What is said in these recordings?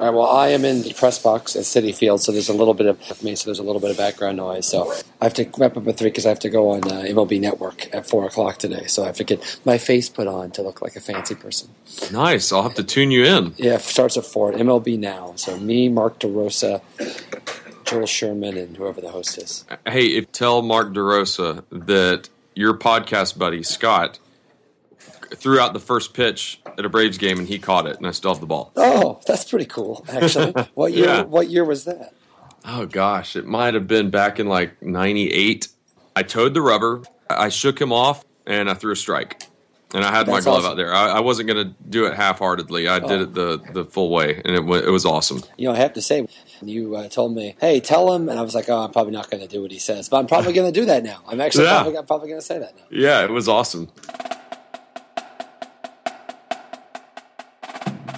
All right, well, I am in the press box at Citi Field, so there's a little bit of me, so there's a little bit of background noise. So I have to wrap up at three because I have to go on uh, MLB Network at four o'clock today. So I have to get my face put on to look like a fancy person. Nice. I'll have to tune you in. Yeah, it starts at four. MLB Now. So me, Mark DeRosa, Joel Sherman, and whoever the host is. Hey, if, tell Mark DeRosa that your podcast buddy Scott threw out the first pitch at a Braves game and he caught it, and I still have the ball. Oh, that's pretty cool. Actually, what year? Yeah. What year was that? Oh gosh, it might have been back in like '98. I toed the rubber, I shook him off, and I threw a strike. And I had my glove awesome. out there. I, I wasn't going to do it half-heartedly. I did Oh. it the the full way, and it wa- it was awesome. You know, I have to say, you uh, told me, "Hey, tell him," and I was like, "Oh, I'm probably not going to do what he says," but I'm probably going to do that now. I'm actually Yeah. probably, I'm probably going to say that now. Yeah, it was awesome.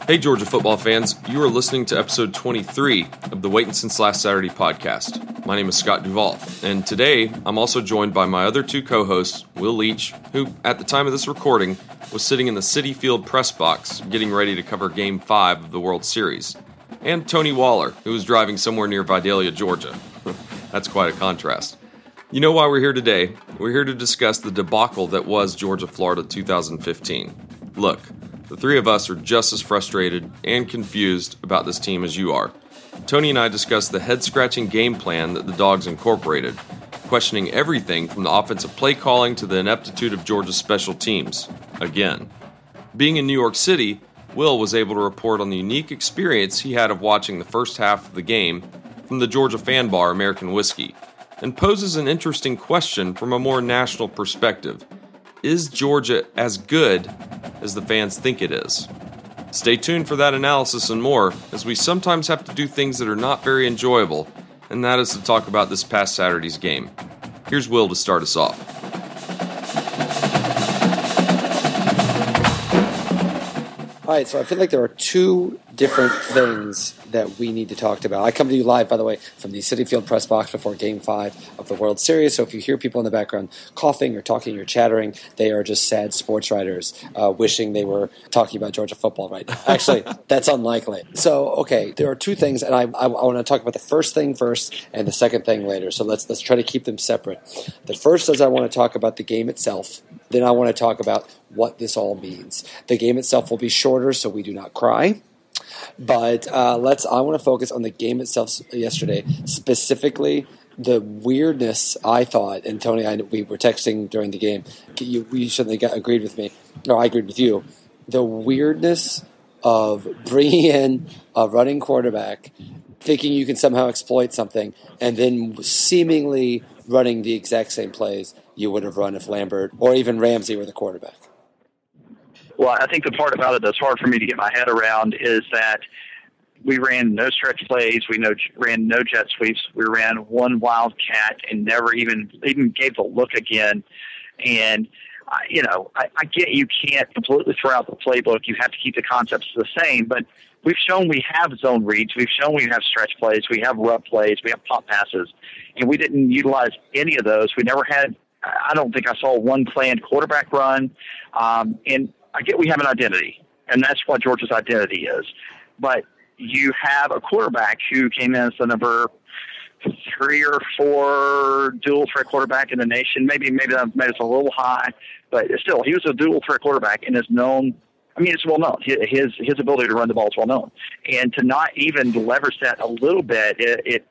Hey, Georgia football fans. You are listening to episode 23 of the Waiting Since Last Saturday podcast. My name is Scott Duvall, and today I'm also joined by my other two co hosts, Will Leitch, who, at the time of this recording, was sitting in the Citi Field press box getting ready to cover Game 5 of the World Series, and Tony Waller, who was driving somewhere near Vidalia, Georgia. That's quite a contrast. You know why we're here today? We're here to discuss the debacle that was Georgia Florida 2015. Look, the three of us are just as frustrated and confused about this team as you are. Tony and I discussed the head scratching game plan that the Dogs incorporated, questioning everything from the offensive play calling to the ineptitude of Georgia's special teams. Again. Being in New York City, Will was able to report on the unique experience he had of watching the first half of the game from the Georgia fan bar American Whiskey, and poses an interesting question from a more national perspective. Is Georgia as good as the fans think it is? Stay tuned for that analysis and more, as we sometimes have to do things that are not very enjoyable, and that is to talk about this past Saturday's game. Here's Will to start us off. All right, so I feel like there are two different things that we need to talk about. I come to you live, by the way, from the Citi Field press box before Game Five of the World Series. So if you hear people in the background coughing or talking or chattering, they are just sad sports writers uh, wishing they were talking about Georgia football right now. Actually, that's unlikely. So okay, there are two things, and I, I, I want to talk about the first thing first and the second thing later. So let's let's try to keep them separate. The first is I want to talk about the game itself. Then I want to talk about what this all means. The game itself will be shorter, so we do not cry. But uh, let's. I want to focus on the game itself yesterday, specifically the weirdness. I thought, and Tony, I, we were texting during the game. You, you certainly got, agreed with me, or I agreed with you. The weirdness of bringing in a running quarterback, thinking you can somehow exploit something, and then seemingly running the exact same plays you would have run if Lambert or even Ramsey were the quarterback. Well, I think the part about it that's hard for me to get my head around is that we ran no stretch plays, we no, ran no jet sweeps, we ran one wildcat and never even even gave the look again. And I you know, I, I get you can't completely throw out the playbook. You have to keep the concepts the same, but we've shown we have zone reads, we've shown we have stretch plays, we have rub plays, we have pop passes, and we didn't utilize any of those. We never had. I don't think I saw one planned quarterback run, um, and I get we have an identity, and that's what Georgia's identity is. But you have a quarterback who came in as the number three or four dual threat quarterback in the nation. Maybe maybe that made us a little high, but still, he was a dual threat quarterback and is known. I mean, it's well known. His his ability to run the ball is well known, and to not even leverage that a little bit, it, it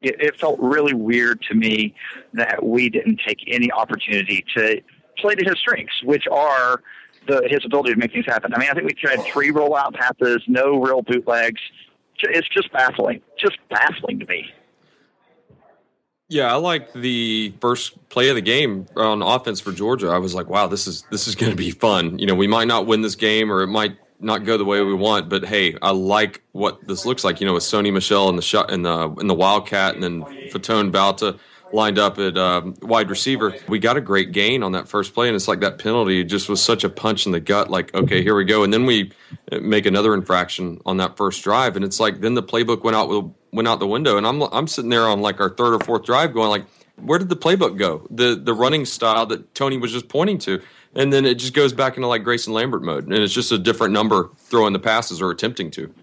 it, it felt really weird to me that we didn't take any opportunity to play to his strengths, which are the his ability to make things happen. I mean, I think we tried three rollout passes, no real bootlegs. It's just baffling, just baffling to me. Yeah, I like the first play of the game on offense for Georgia. I was like, wow, this is this is going to be fun. You know, we might not win this game or it might not go the way we want, but hey, I like what this looks like. You know, with Sony Michel and the shot in the in the Wildcat and then Faton Bauta lined up at um, wide receiver. We got a great gain on that first play, and it's like that penalty just was such a punch in the gut. Like, okay, here we go, and then we make another infraction on that first drive, and it's like then the playbook went out went out the window, and I'm I'm sitting there on like our third or fourth drive, going like, where did the playbook go? The the running style that Tony was just pointing to. And then it just goes back into like Grayson Lambert mode, and it's just a different number throwing the passes or attempting to.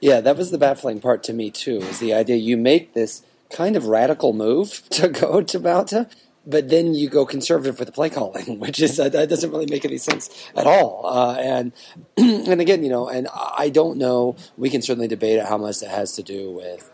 Yeah, that was the baffling part to me too. Is the idea you make this kind of radical move to go to Bauta, but then you go conservative with the play calling, which is uh, that doesn't really make any sense at all. Uh, and and again, you know, and I don't know. We can certainly debate how much that has to do with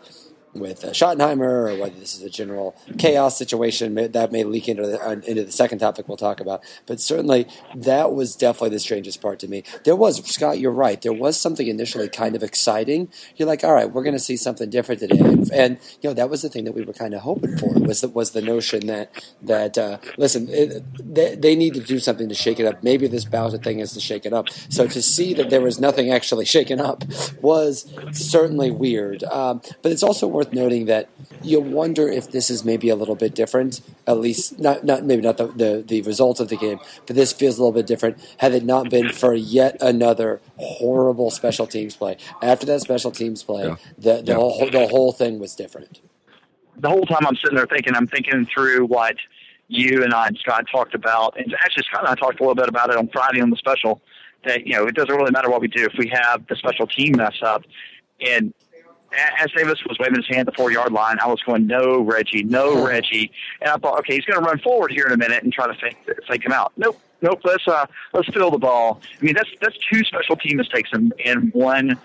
with uh, Schottenheimer or whether this is a general chaos situation that may leak into the, uh, into the second topic we'll talk about. But certainly that was definitely the strangest part to me. There was Scott, you're right. There was something initially kind of exciting. You're like, all right, we're going to see something different today, and, and, you know that was the thing that we were kind of hoping for was the, was the notion that that uh, listen, it, they, they, need to do something to shake it up. Maybe this Bauta thing is to shake it up. So to see that there was nothing actually shaken up was certainly weird. Um, but it's also worth noting that you wonder if this is maybe a little bit different. At least, not not maybe not the, the, the result of the game, but this feels a little bit different. Had it not been for yet another horrible special teams play, after that special teams play, yeah. the the, yeah. whole, the whole thing was different. The whole time I'm sitting there thinking, I'm thinking through what you and I and Scott talked about, and actually Scott and I talked a little bit about it on Friday on the special. That you know, it doesn't really matter what we do if we have the special team mess up, and as Davis was waving his hand at the four yard line, I was going, no, Reggie, no, Reggie. And I thought, okay, he's going to run forward here in a minute and try to fake, fake him out. Nope, nope. Let's uh, let's fill the ball. I mean, that's that's two special team mistakes in, in one,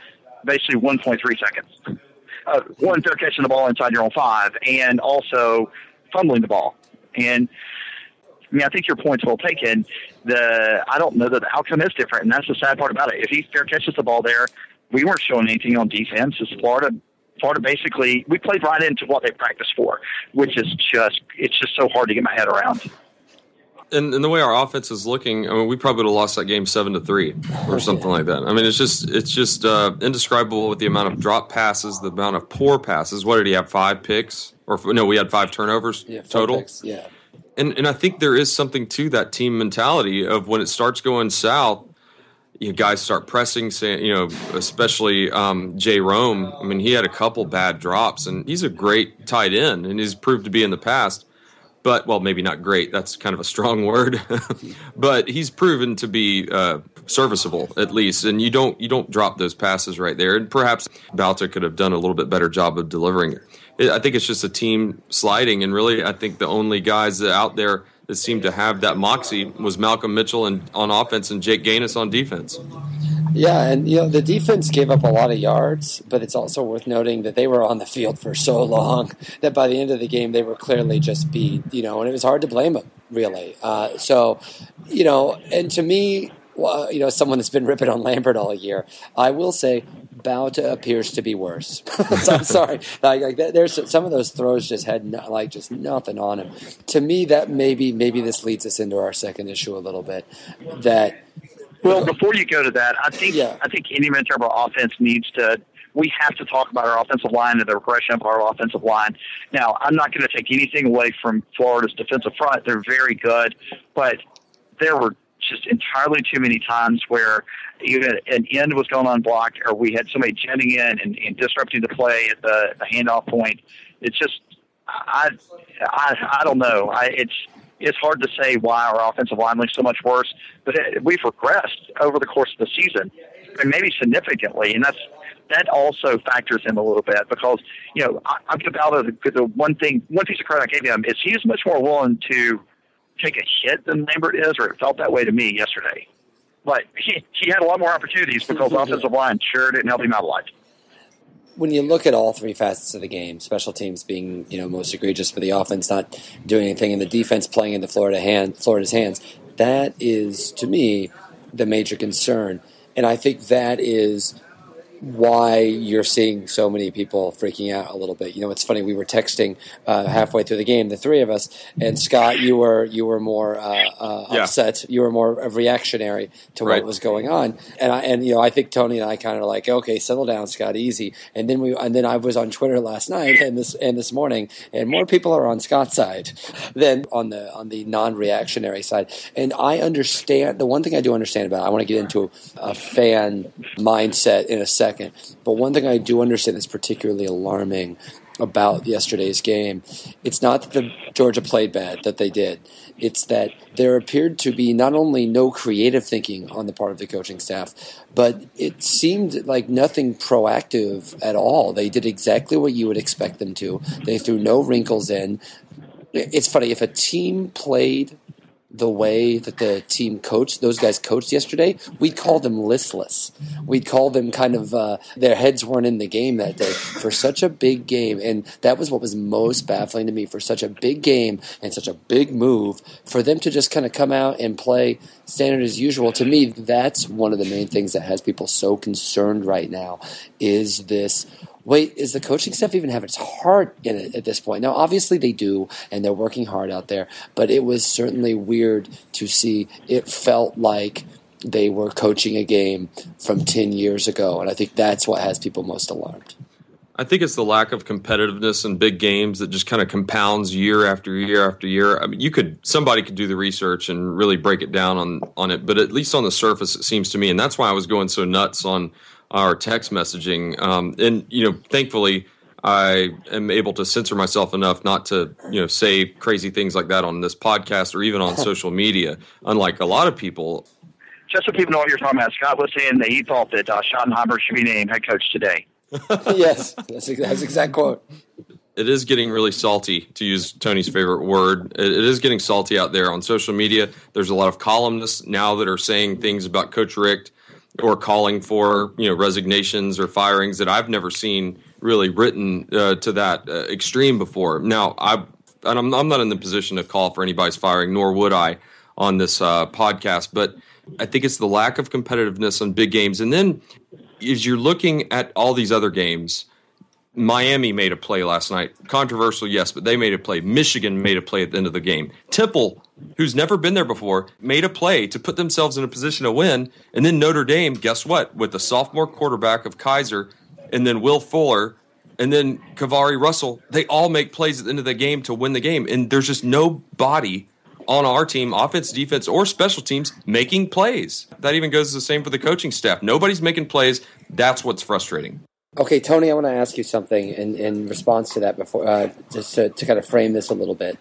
basically 1.3 seconds. Uh, one, they're catching the ball inside your own five, and also fumbling the ball. And I mean, I think your point's well taken. The I don't know that the outcome is different, and that's the sad part about it. If he fair catches the ball there, we weren't showing anything on defense. As Florida, Florida basically, we played right into what they practiced for, which is just it's just so hard to get my head around. And, and the way our offense is looking, I mean, we probably would have lost that game seven to three or something like that. I mean, it's just it's just uh, indescribable with the amount of drop passes, the amount of poor passes. What did he have? Five picks, or no? We had five turnovers yeah, total. Picks, yeah. And and I think there is something to that team mentality of when it starts going south you guys start pressing, you know, especially um, Jay Rome. I mean, he had a couple bad drops, and he's a great tight end, and he's proved to be in the past. But well, maybe not great. That's kind of a strong word, but he's proven to be uh, serviceable at least. And you don't you don't drop those passes right there. And perhaps Bauta could have done a little bit better job of delivering it. I think it's just a team sliding, and really, I think the only guys out there that seemed to have that moxie was Malcolm Mitchell and on offense and Jake Ganus on defense. Yeah, and you know the defense gave up a lot of yards, but it's also worth noting that they were on the field for so long that by the end of the game they were clearly just beat. You know, and it was hard to blame them really. Uh, so, you know, and to me, well, you know, someone that's been ripping on Lambert all year, I will say Bauta appears to be worse. so I'm sorry. Like, like, there's some of those throws just had no, like just nothing on him. To me, that maybe maybe this leads us into our second issue a little bit. That well, before you go to that, I think yeah. I think any our offense needs to. We have to talk about our offensive line and the regression of our offensive line. Now, I'm not going to take anything away from Florida's defensive front; they're very good, but there were just entirely too many times where either an end was going unblocked or we had somebody jetting in and, and disrupting the play at the, the handoff point. It's just, I, I, I don't know. I, it's, it's hard to say why our offensive line looks so much worse, but it, we've regressed over the course of the season, and maybe significantly, and that's that also factors in a little bit because you know I, I'm about the, the one thing, one piece of credit I gave him is he's much more willing to take a hit than Lambert is, or it felt that way to me yesterday. But he, he had a lot more opportunities because offensive line sure didn't help him out a lot. When you look at all three facets of the game, special teams being you know most egregious, but the offense not doing anything, and the defense playing into Florida hand, Florida's hands, that is to me the major concern. And I think that is why you're seeing so many people freaking out a little bit. You know, it's funny. We were texting uh, halfway through the game, the three of us, and Scott, you were you were more uh, uh, yeah. upset. You were more reactionary to right. what was going on, and I and you know I think Tony and I kind of like, okay, settle down, Scott, easy. And then we and then I was on Twitter last night and this and this morning, and more people are on Scott's side than on the on the non-reactionary side. And I understand the one thing I do understand about. It, I want to get into a fan mindset in a second second. But one thing I do understand that's particularly alarming about yesterday's game. It's not that the Georgia played bad, that they did. It's that there appeared to be not only no creative thinking on the part of the coaching staff, but it seemed like nothing proactive at all. They did exactly what you would expect them to. They threw no wrinkles in. It's funny, if a team played the way that the team coached, those guys coached yesterday, we'd call them listless. We'd call them kind of, uh, their heads weren't in the game that day for such a big game. And that was what was most baffling to me for such a big game and such a big move for them to just kind of come out and play standard as usual. To me, that's one of the main things that has people so concerned right now is this wait, is the coaching staff even have its heart in it at this point? Now, obviously they do, and they're working hard out there, but it was certainly weird to see. It felt like they were coaching a game from 10 years ago, and I think that's what has people most alarmed. I think it's the lack of competitiveness in big games that just kind of compounds year after year after year. I mean, you could somebody could do the research and really break it down on on it, but at least on the surface, it seems to me, and that's why I was going so nuts on our text messaging. Um, and you know, thankfully, I am able to censor myself enough not to you know say crazy things like that on this podcast or even on social media. Unlike a lot of people. Just so people know what you're talking about, Scott was saying that he thought that uh, Schottenheimer should be named head coach today. yes, that's, that's exact quote. It is getting really salty, to use Tony's favorite word. It, it is getting salty out there on social media. There's a lot of columnists now that are saying things about Coach Richt or calling for you know resignations or firings that I've never seen really written uh, to that uh, extreme before. Now, I and I'm, I'm, not in the position to call for anybody's firing, nor would I on this uh, podcast. But I think it's the lack of competitiveness on big games, and then as you're looking at all these other games. Miami made a play last night. Controversial, yes, but they made a play. Michigan made a play at the end of the game. Temple who's never been there before, made a play to put themselves in a position to win. And then Notre Dame, guess what? With the sophomore quarterback of Kizer and then Will Fuller and then KeiVarae Russell, they all make plays at the end of the game to win the game. And there's just nobody on our team, offense, defense, or special teams, making plays. That even goes the same for the coaching staff. Nobody's making plays. That's what's frustrating. Okay, Tony, I want to ask you something in, in response to that before, uh, just to, to kind of frame this a little bit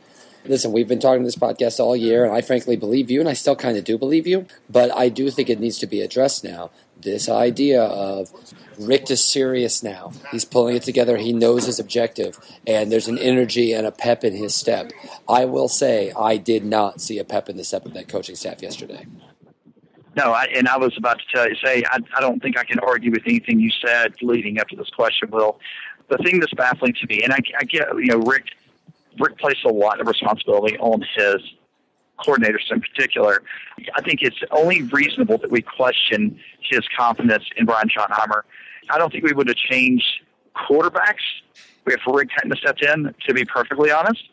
listen, we've been talking this podcast all year, and I frankly believe you, and I still kind of do believe you, but I do think it needs to be addressed now. This idea of Richt is serious now. He's pulling it together. He knows his objective, and there's an energy and a pep in his step. I will say, I did not see a pep in the step of that coaching staff yesterday. No, I, and I was about to tell you, say, I, I don't think I can argue with anything you said leading up to this question, Will. The thing that's baffling to me, and I, I get, you know, Richt Richt placed a lot of responsibility on his coordinators in particular. I think it's only reasonable that we question his confidence in Brian Schottenheimer. I don't think we would have changed quarterbacks if Richt hadn't stepped in, to be perfectly honest.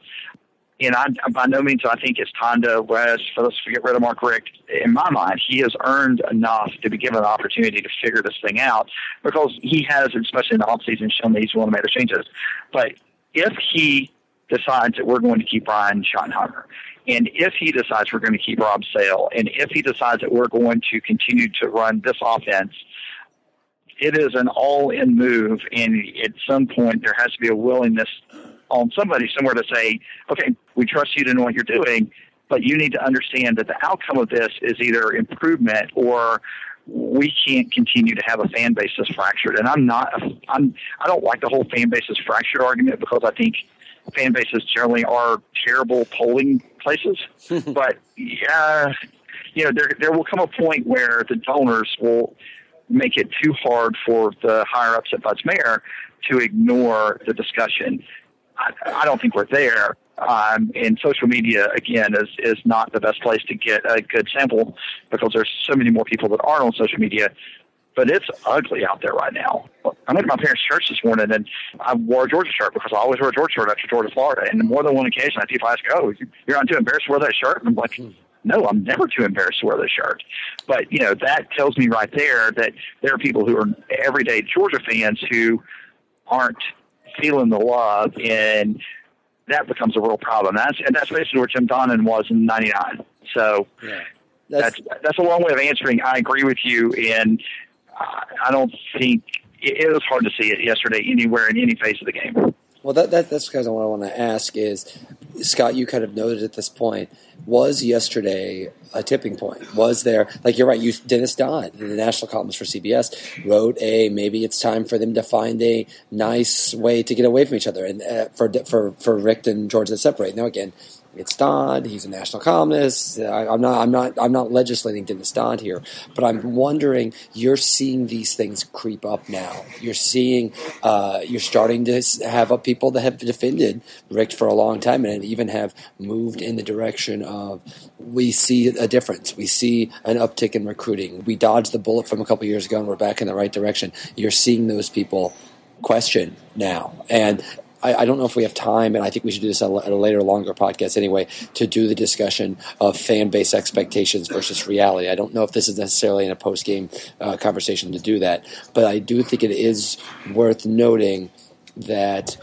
And I, by no means I think it's time to West for us to get rid of Mark Richt. In my mind, he has earned enough to be given an opportunity to figure this thing out because he has, especially in the offseason, shown that he's willing to make the changes. But if he decides that we're going to keep Brian Schottenheimer, and if he decides we're going to keep Rob Sale, and if he decides that we're going to continue to run this offense, it is an all-in move, and at some point there has to be a willingness on somebody somewhere to say, okay, we trust you to know what you're doing, but you need to understand that the outcome of this is either improvement or we can't continue to have a fan base that's fractured. And I'm not, I'm, I don't like the whole fan base is fractured argument because I think fan bases generally are terrible polling places. but yeah, you know, there there will come a point where the donors will make it too hard for the higher ups at Butts-Mehre to ignore the discussion. I, I don't think we're there. Um, and social media again is is not the best place to get a good sample because there's so many more people that aren't on social media but it's ugly out there right now. I went to my parents' church this morning, and I wore a Georgia shirt because I always wear a Georgia shirt after Georgia, Florida. And more than one occasion, I people ask, "Oh, you're not too embarrassed to wear that shirt?" And I'm like, "No, I'm never too embarrassed to wear this shirt." But you know, that tells me right there that there are people who are everyday Georgia fans who aren't feeling the love, and that becomes a real problem. That's and that's basically where Jim Donnan was in '99. So. Yeah. That's, that's that's a long way of answering. I agree with you, and I don't think it, it was hard to see it yesterday anywhere in any phase of the game. Well, that, that that's kind of what I want to ask is, Scott, you kind of noted at this point, was yesterday a tipping point? Was there, like you're right, you, Dennis Dodd, the national columnist for CBS, wrote a maybe it's time for them to find a nice way to get away from each other and uh, for, for, for Richt and George to separate. Now, again, it's Dodd. He's a national columnist. I, am not. I'm not. I'm not legislating Dennis Dodd here, but I'm wondering. You're seeing these things creep up now. You're seeing. Uh, you're starting to have people that have defended Richt for a long time, and even have moved in the direction of. We see a difference. We see an uptick in recruiting. We dodged the bullet from a couple years ago, and we're back in the right direction. You're seeing those people question now, and I, I, don't know if we have time, and I think we should do this at a, later, longer podcast anyway, to do the discussion of fan base expectations versus reality. I don't know if this is necessarily in a post game uh, conversation to do that, but I do think it is worth noting that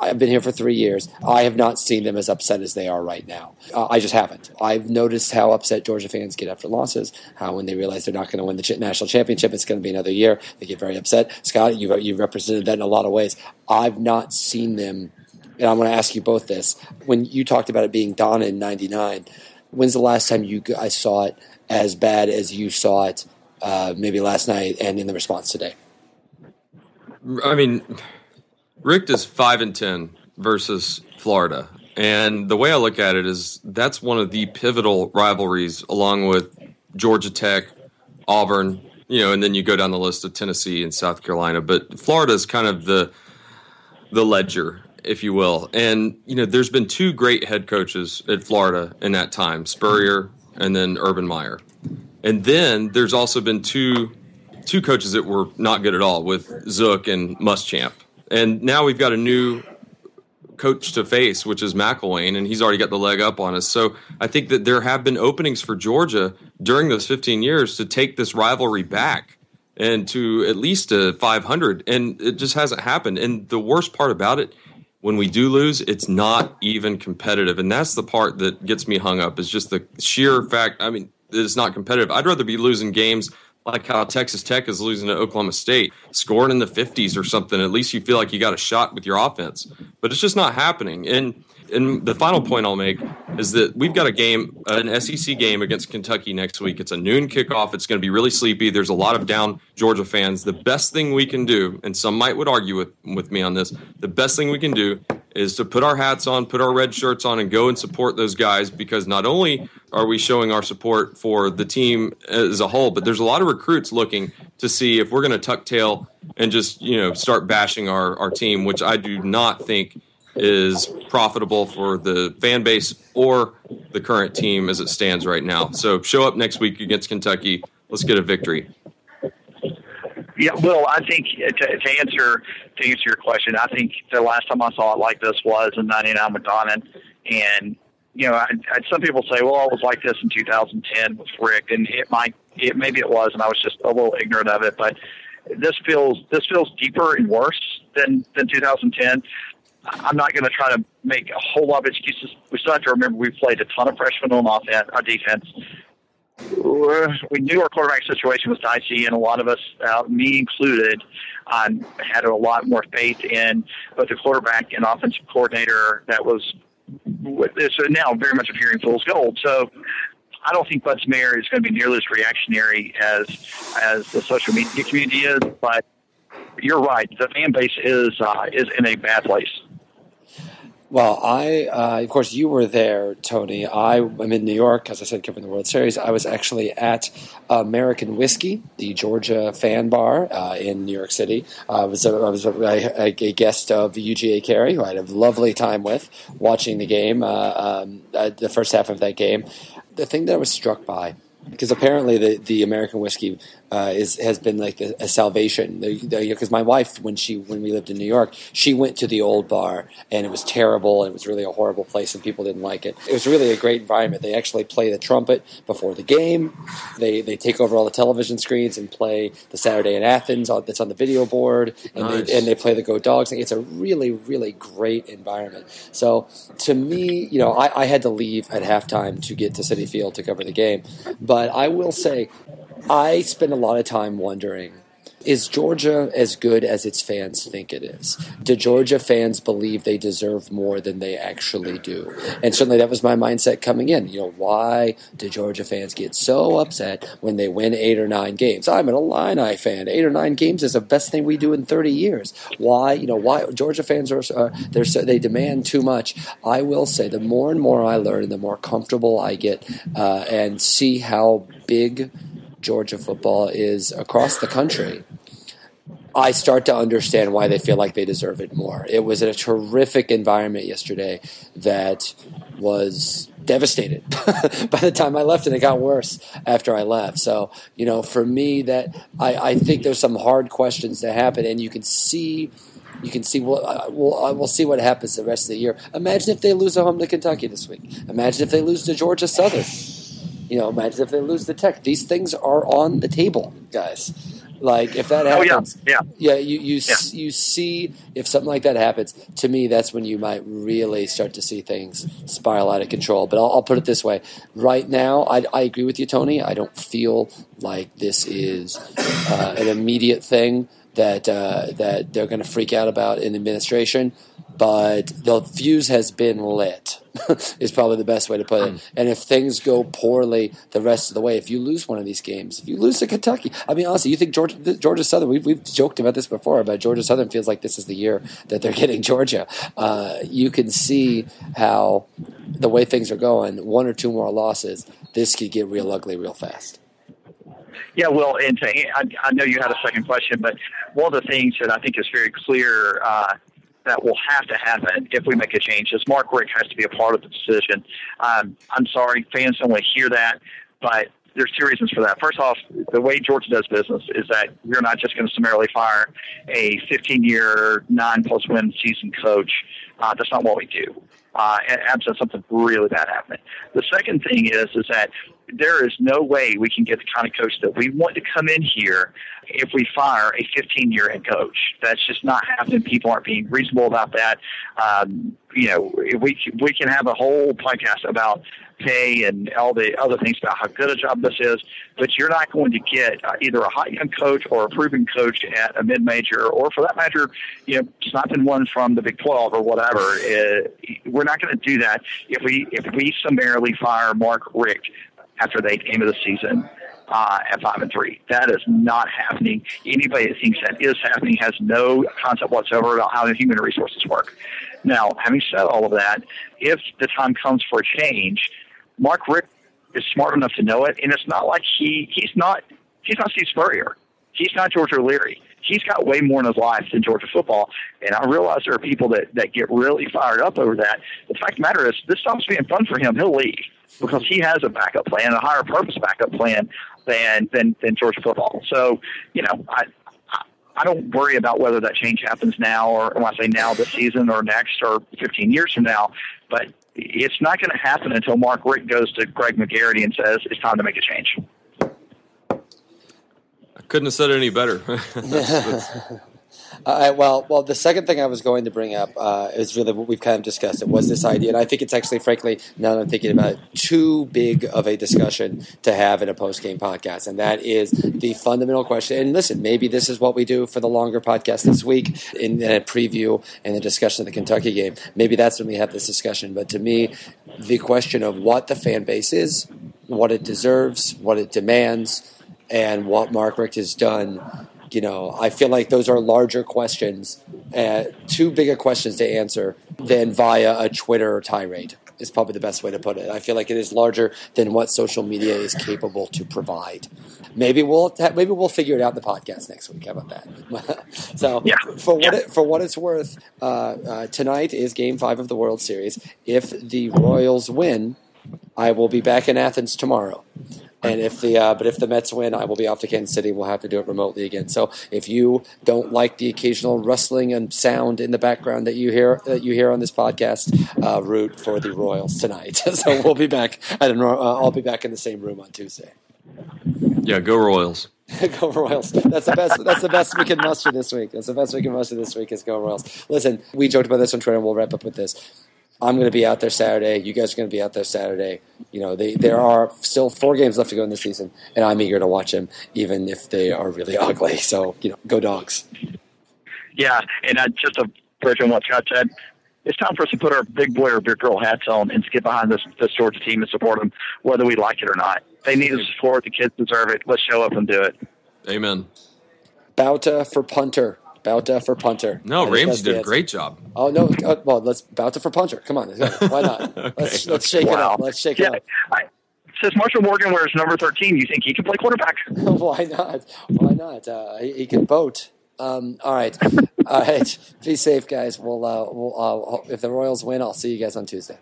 I've been here for three years. I have not seen them as upset as they are right now. Uh, I just haven't. I've noticed how upset Georgia fans get after losses. How when they realize they're not going to win the national championship, it's going to be another year. They get very upset. Scott, you you represented that in a lot of ways. I've not seen them, and I'm going to ask you both this. When you talked about it being Donnan in '99, when's the last time you guys saw it as bad as you saw it? Uh, maybe last night and in the response today. I mean Richt is five and ten versus Florida, and the way I look at it is that's one of the pivotal rivalries, along with Georgia Tech, Auburn, you know, and then you go down the list of Tennessee and South Carolina. But Florida is kind of the the ledger, if you will. And you know, there's been two great head coaches at Florida in that time, Spurrier and then Urban Meyer. And then there's also been two two coaches that were not good at all with Zook and Muschamp. And now we've got a new coach to face, which is McElwain, and he's already got the leg up on us. So I think that there have been openings for Georgia during those 15 years to take this rivalry back and to at least a 500, and it just hasn't happened. And the worst part about it, when we do lose, it's not even competitive, and that's the part that gets me hung up. Is just the sheer fact. I mean, it's not competitive. I'd rather be losing games like how Texas Tech is losing to Oklahoma State, scoring in the 50s or something. At least you feel like you got a shot with your offense. But it's just not happening. And and the final point I'll make is that we've got a game, an SEC game against Kentucky next week. It's a noon kickoff. It's going to be really sleepy. There's a lot of down Georgia fans. The best thing we can do, and some might would argue with, with me on this, the best thing we can do is to put our hats on, put our red shirts on, and go and support those guys because not only are we showing our support for the team as a whole, but there's a lot of recruits looking to see if we're going to tuck tail and just you know start bashing our, our team, which I do not think is profitable for the fan base or the current team as it stands right now. So show up next week against Kentucky. Let's get a victory. Yeah, well, I think to, to answer to answer your question, I think the last time I saw it like this was in '99 with Donnan, and you know, I, I, some people say, well, it was like this in 2010 with Richt, and it might, it maybe it was, and I was just a little ignorant of it, but this feels this feels deeper and worse than than 2010. I'm not going to try to make a whole lot of excuses. We still have to remember we played a ton of freshmen on offense, our defense. We knew our quarterback situation was dicey, and a lot of us, uh, me included, um, had a lot more faith in both the quarterback and offensive coordinator that was is now very much appearing fool's gold. So I don't think Butts-Mehre is going to be nearly as reactionary as as the social media community is, but you're right. The fan base is uh, is in a bad place. Well, I, uh, of course, you were there, Tony. I am in New York, as I said, covering the World Series. I was actually at American Whiskey, the Georgia fan bar uh, in New York City. I was, a, I was a, a, guest of UGA Carey, who I had a lovely time with watching the game, uh, um, uh, the first half of that game. The thing that I was struck by because apparently the, the American whiskey uh, is has been like a, a salvation. Because my wife, when she when we lived in New York, she went to the old bar and it was terrible and it was really a horrible place and people didn't like it. It was really a great environment. They actually play the trumpet before the game. They they take over all the television screens and play the Saturday in Athens on, that's on the video board and nice. they and they play the Go Dogs. It's a really really great environment. So to me, you know, I, I had to leave at halftime to get to Citi Field to cover the game, but I will say I spend a lot of time wondering is Georgia as good as its fans think it is? Do Georgia fans believe they deserve more than they actually do? And certainly that was my mindset coming in. You know, why do Georgia fans get so upset when they win eight or nine games? I'm an Illini fan. Eight or nine games is the best thing we do in 30 years. Why? You know, why Georgia fans are, uh, they're, they demand too much. I will say the more and more I learn, the more comfortable I get uh, and see how big Georgia football is across the country, I start to understand why they feel like they deserve it more. It was a terrific environment yesterday that was devastated by the time I left, and it got worse after I left. So, you know, for me, that I, I think there's some hard questions that happen, and you can see. You can see. Uh, we'll, we'll, we'll see what happens the rest of the year. Imagine if they lose at home to Kentucky this week. Imagine if they lose to Georgia Southern. You know, imagine if they lose the Tech. These things are on the table, guys. Like if that happens, oh, yeah, yeah, yeah you you yeah. you see if something like that happens. To me, that's when you might really start to see things spiral out of control. But I'll, I'll put it this way: right now, I, I, agree with you, Tony. I don't feel like this is uh, an immediate thing that uh, that they're going to freak out about in administration but the fuse has been lit is probably the best way to put it. Hmm. And if things go poorly the rest of the way, if you lose one of these games, if you lose to Kentucky, I mean, honestly, you think Georgia, Georgia Southern, we've, we've joked about this before, but Georgia Southern feels like this is the year that they're getting Georgia. Uh, you can see how the way things are going, one or two more losses, this could get real ugly real fast. Yeah, well, and to, I, I know you had a second question, but one of the things that I think is very clear uh, that will have to happen if we make a change is Mark Richt has to be a part of the decision. Um, I'm sorry, fans don't want to hear that, but there's two reasons for that. First off, the way Georgia does business is that we're not just going to summarily fire a 15-year, nine-plus win season coach. Uh, that's not what we do. Uh, absent something really bad happening. The second thing is is that there is no way we can get the kind of coach that we want to come in here if we fire a 15 year head coach. That's just not happening. People aren't being reasonable about that. Um, you know, we we can have a whole podcast about pay and all the other things about how good a job this is, but you're not going to get uh, either a hot young coach or a proven coach at a mid major, or for that matter, you know, been one from the Big 12 or whatever. Uh, we're not going to do that if we if we summarily fire Mark Richt after the eighth game of the season uh, at five and three. That is not happening. Anybody that thinks that is happening has no concept whatsoever about how the human resources work. Now, having said all of that, if the time comes for a change, Mark Richt is smart enough to know it, and it's not like he he's not he's not Steve Spurrier. He's not George O'Leary. He's got way more in his life than Georgia football. And I realize there are people that, that get really fired up over that. The fact of the matter is, this stops being fun for him. He'll leave because he has a backup plan, a higher purpose backup plan than than, than Georgia football. So, you know, I I don't worry about whether that change happens now or when I say now this season or next or 15 years from now, but it's not going to happen until Mark Richt goes to Greg McGarity and says it's time to make a change. I couldn't have said it any better. that's, that's, uh, well, well, the second thing I was going to bring up uh, is really what we've kind of discussed. It was this idea, and I think it's actually, frankly, now that I'm thinking about it, too big of a discussion to have in a post game podcast, and that is the fundamental question. And listen, maybe this is what we do for the longer podcast this week in, in a preview and the discussion of the Kentucky game. Maybe that's when we have this discussion. But to me, the question of what the fan base is, what it deserves, what it demands, and what Mark Richt has done you know, I feel like those are larger questions, uh, too big of questions to answer than via a Twitter tirade. Is probably the best way to put it. I feel like it is larger than what social media is capable to provide. Maybe we'll maybe we'll figure it out in the podcast next week. How about that? so yeah. for what yeah. it, for what it's worth, uh, uh, tonight is Game Five of the World Series. If the Royals win, I will be back in Athens tomorrow. And if the uh, but if the Mets win, I will be off to Kansas City. We'll have to do it remotely again. So if you don't like the occasional rustling and sound in the background that you hear that you hear on this podcast, uh, root for the Royals tonight. so we'll be back. I don't know. Uh, I'll be back in the same room on Tuesday. Yeah, go Royals. go Royals. That's the best. That's the best we can muster this week. That's the best we can muster this week is go Royals. Listen, we joked about this on Twitter, and we'll wrap up with this. I'm going to be out there Saturday. You guys are going to be out there Saturday. You know, they, there are still four games left to go in the season, and I'm eager to watch them, even if they are really ugly. So, you know, go dogs. Yeah, and uh, just to bridge on what Scott said, it's time for us to put our big boy or big girl hats on and get behind this this Georgia team and support them, whether we like it or not. They need the support. The kids deserve it. Let's show up and do it. Amen. Bauta for punter. Bauta for punter. No, Ramsey did a great job. Oh no! Uh, well, let's Bauta for punter. Come on, why not? okay. Let's let's shake wow. it up. Let's shake yeah. it up. I, since Marshall Morgan wears number thirteen, you think he can play quarterback? why not? Why not? Uh, he, he, can boat. Um, all right, all right. Be safe, guys. We'll, uh, we'll uh, if the Royals win, I'll see you guys on Tuesday.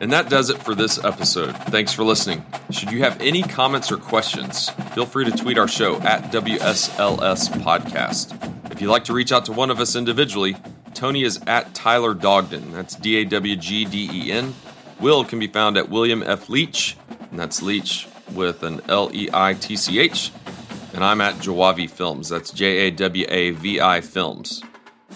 And that does it for this episode. Thanks for listening. Should you have any comments or questions, feel free to tweet our show at WSLS Podcast. If you'd like to reach out to one of us individually, Tony is at Tyler Dawgden. That's D A W G D E N. Will can be found at William F. Leitch, and that's Leitch with an L E I T C H. And I'm at Jawavi Films. That's J A W A V I Films.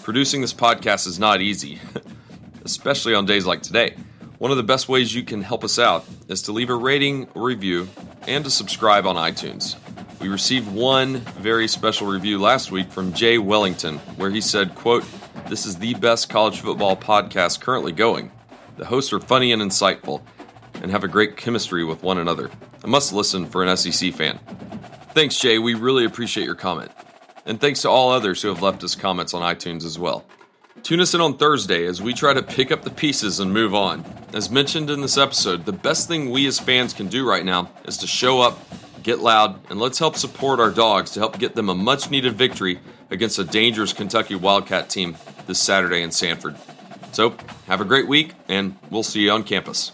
Producing this podcast is not easy, especially on days like today. One of the best ways you can help us out is to leave a rating or review and to subscribe on iTunes. We received one very special review last week from Jay Wellington where he said, quote, "This is the best college football podcast currently going. The hosts are funny and insightful and have a great chemistry with one another. A must listen for an SEC fan." Thanks, Jay. We really appreciate your comment. And thanks to all others who have left us comments on iTunes as well. Tune us in on Thursday as we try to pick up the pieces and move on. As mentioned in this episode, the best thing we as fans can do right now is to show up, get loud, and let's help support our dogs to help get them a much needed victory against a dangerous Kentucky Wildcat team this Saturday in Sanford. So, have a great week, and we'll see you on campus.